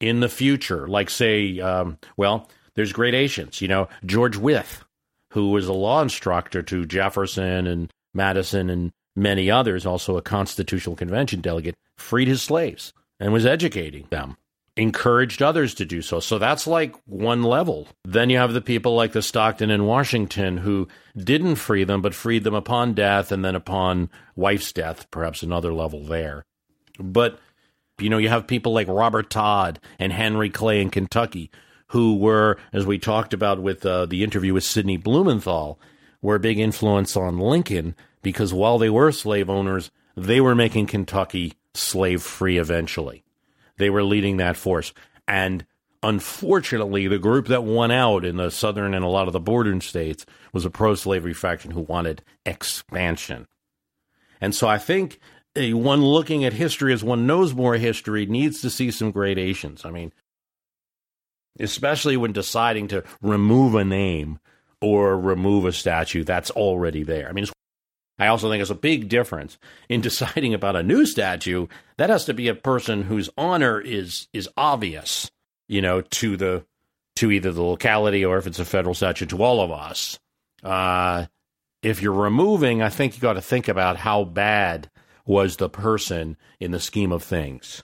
in the future, like, say, um, well, there's gradations. You know, George Wythe, who was a law instructor to Jefferson and Madison and many others, also a Constitutional Convention delegate, freed his slaves and was educating them encouraged others to do so. So that's like one level. Then you have the people like the Stockton in Washington who didn't free them, but freed them upon death and then upon wife's death, perhaps another level there. But, you know, you have people like Robert Todd and Henry Clay in Kentucky who were, as we talked about with uh, the interview with Sidney Blumenthal, were a big influence on Lincoln because while they were slave owners, they were making Kentucky slave free eventually. They were leading that force. And unfortunately, the group that won out in the southern and a lot of the border states was a pro slavery faction who wanted expansion. And so I think a, one looking at history as one knows more history needs to see some gradations. I mean, especially when deciding to remove a name or remove a statue that's already there. I mean, I also think it's a big difference in <laughs> deciding about a new statue. That has to be a person whose honor is is obvious, you know, to the to either the locality or if it's a federal statue to all of us. Uh, if you're removing, I think you got to think about how bad was the person in the scheme of things.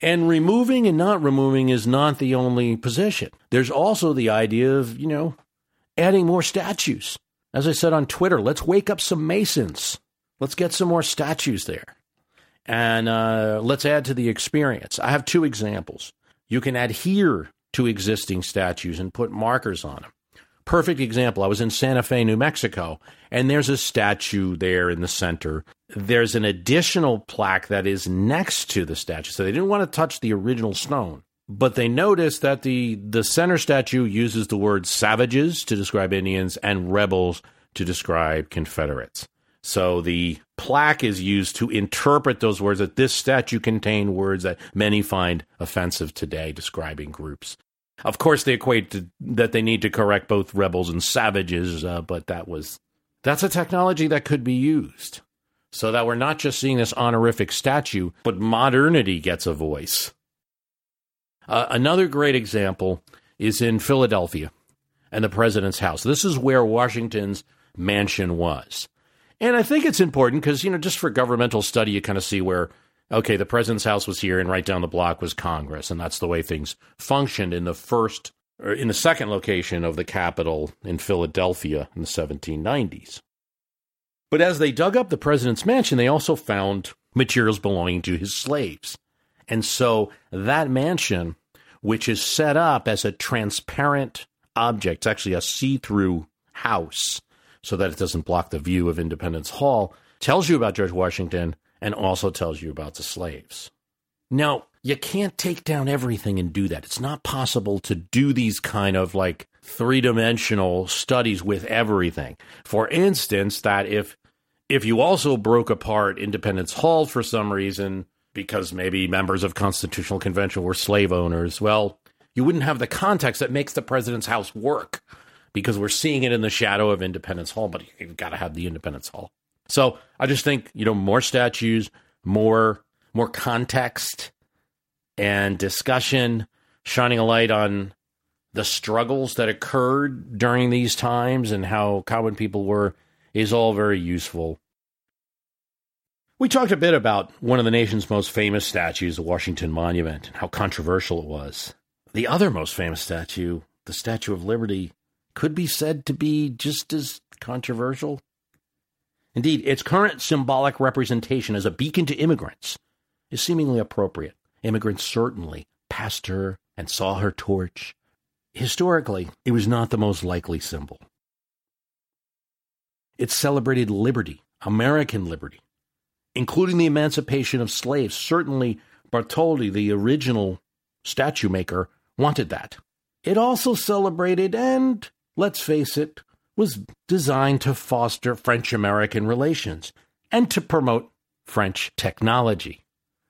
And removing and not removing is not the only position. There's also the idea of, you know, adding more statues. As I said on Twitter, let's wake up some Masons. Let's get some more statues there. And uh, let's add to the experience. I have two examples. You can adhere to existing statues and put markers on them. Perfect example. I was in Santa Fe, New Mexico, and there's a statue there in the center. There's an additional plaque that is next to the statue. So they didn't want to touch the original stone but they notice that the the center statue uses the word savages to describe Indians and rebels to describe Confederates. So the plaque is used to interpret those words that this statue contained words that many find offensive today describing groups. Of course, they equate to, that they need to correct both rebels and savages, uh, but that was that's a technology that could be used so that we're not just seeing this honorific statue, but modernity gets a voice. Uh, another great example is in Philadelphia and the president's house. This is where Washington's mansion was. And I think it's important because, you know, just for governmental study, you kind of see where, okay, the president's house was here and right down the block was Congress. And that's the way things functioned in the first, or in the second location of the Capitol in Philadelphia in the 1790s. But as they dug up the president's mansion, they also found materials belonging to his slaves. And so that mansion, which is set up as a transparent object, it's actually a see through house so that it doesn't block the view of Independence Hall, tells you about George Washington and also tells you about the slaves. Now, you can't take down everything and do that. It's not possible to do these kind of like three dimensional studies with everything. For instance, that if if you also broke apart Independence Hall for some reason, because maybe members of Constitutional Convention were slave owners, well, you wouldn't have the context that makes the president's house work because we're seeing it in the shadow of Independence Hall, but you've got to have the Independence Hall. So I just think, you know, more statues, more more context and discussion, shining a light on the struggles that occurred during these times and how common people were is all very useful. We talked a bit about one of the nation's most famous statues, the Washington Monument, and how controversial it was. The other most famous statue, the Statue of Liberty, could be said to be just as controversial. Indeed, its current symbolic representation as a beacon to immigrants is seemingly appropriate. Immigrants certainly passed her and saw her torch. Historically, it was not the most likely symbol. It celebrated liberty, American liberty, including the emancipation of slaves. Certainly, Bartholdi, the original statue maker, wanted that. It also celebrated and, let's face it, was designed to foster French American relations and to promote French technology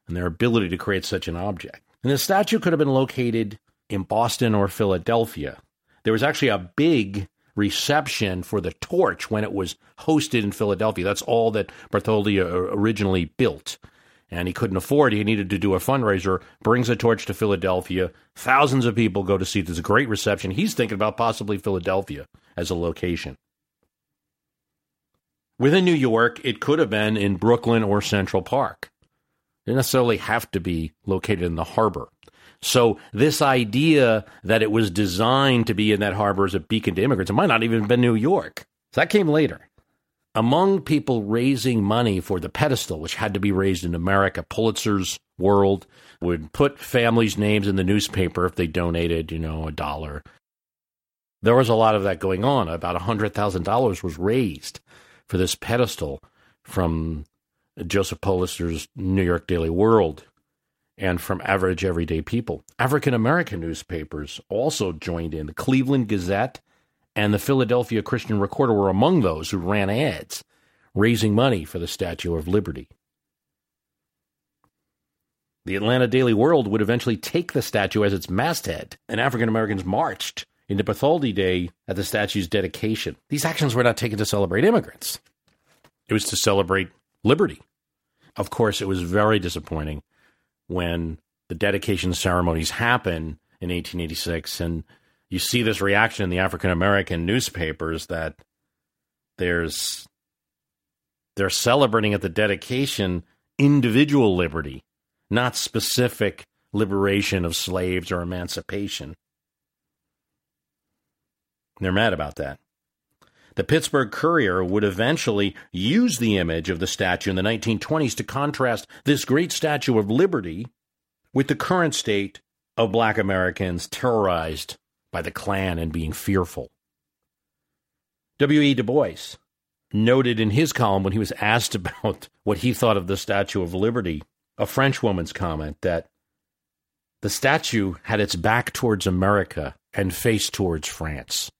and their ability to create such an object. And the statue could have been located in Boston or Philadelphia. There was actually a big reception for the torch when it was hosted in Philadelphia. That's all that Bartholdi uh, originally built. And he couldn't afford it. He needed to do a fundraiser, brings a torch to Philadelphia. Thousands of people go to see this great reception. He's thinking about possibly Philadelphia as a location. Within New York, it could have been in Brooklyn or Central Park. It didn't necessarily have to be located in the harbor. So this idea that it was designed to be in that harbor as a beacon to immigrants, it might not even have been New York. So that came later. Among people raising money for the pedestal, which had to be raised in America, Pulitzer's World would put families' names in the newspaper if they donated, you know, a dollar. There was a lot of that going on. About $100,000 was raised for this pedestal from Joseph Pulitzer's New York Daily World and from average everyday people. African American newspapers also joined in. The Cleveland Gazette and the Philadelphia Christian Recorder were among those who ran ads raising money for the Statue of Liberty. The Atlanta Daily World would eventually take the statue as its masthead, and African Americans marched into Bartholdi Day at the statue's dedication. These actions were not taken to celebrate immigrants, it was to celebrate liberty. Of course, it was very disappointing when the dedication ceremonies happen in 1886 and you see this reaction in the African American newspapers that there's they're celebrating at the dedication individual liberty, not specific liberation of slaves or emancipation. They're mad about that. The Pittsburgh Courier would eventually use the image of the statue in the 1920s to contrast this great statue of liberty with the current state of black Americans terrorized by the Klan and being fearful. W.E. Du Bois noted in his column when he was asked <laughs> about what he thought of the Statue of Liberty, a French woman's comment that the statue had its back towards America and face towards France.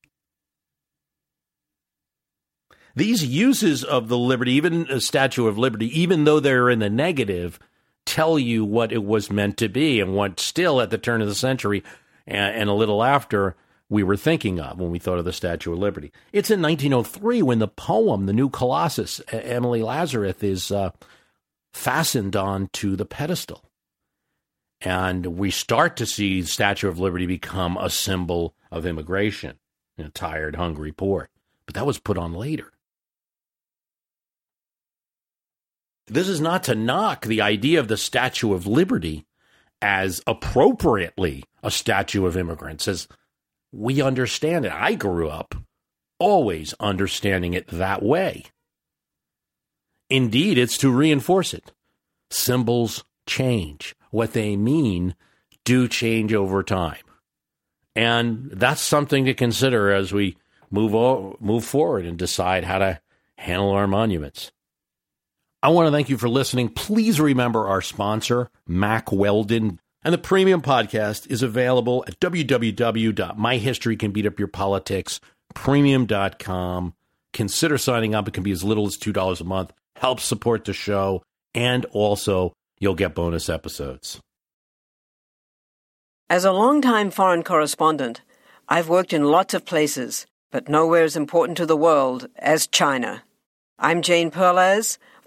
These uses of the Liberty, even a Statue of Liberty, even though they're in the negative, tell you what it was meant to be and what still at the turn of the century and, and a little after we were thinking of when we thought of the Statue of Liberty. It's in 1903 when the poem, The New Colossus, Emily Lazarus, is uh, fastened onto the pedestal. And we start to see the Statue of Liberty become a symbol of immigration, you tired, hungry, poor. But that was put on later. This is not to knock the idea of the Statue of Liberty as appropriately a statue of immigrants, as we understand it. I grew up always understanding it that way. Indeed, it's to reinforce it. Symbols change. What they mean do change over time. And that's something to consider as we move o- move forward and decide how to handle our monuments. I want to thank you for listening. Please remember our sponsor, Mack Weldon. And the premium podcast is available at www.myhistorycanbeatupyourpolitics, premium.com. Consider signing up. It can be as little as $2 a month. Help support the show. And also, you'll get bonus episodes. As a longtime foreign correspondent, I've worked in lots of places, but nowhere as important to the world as China. I'm Jane Perlez,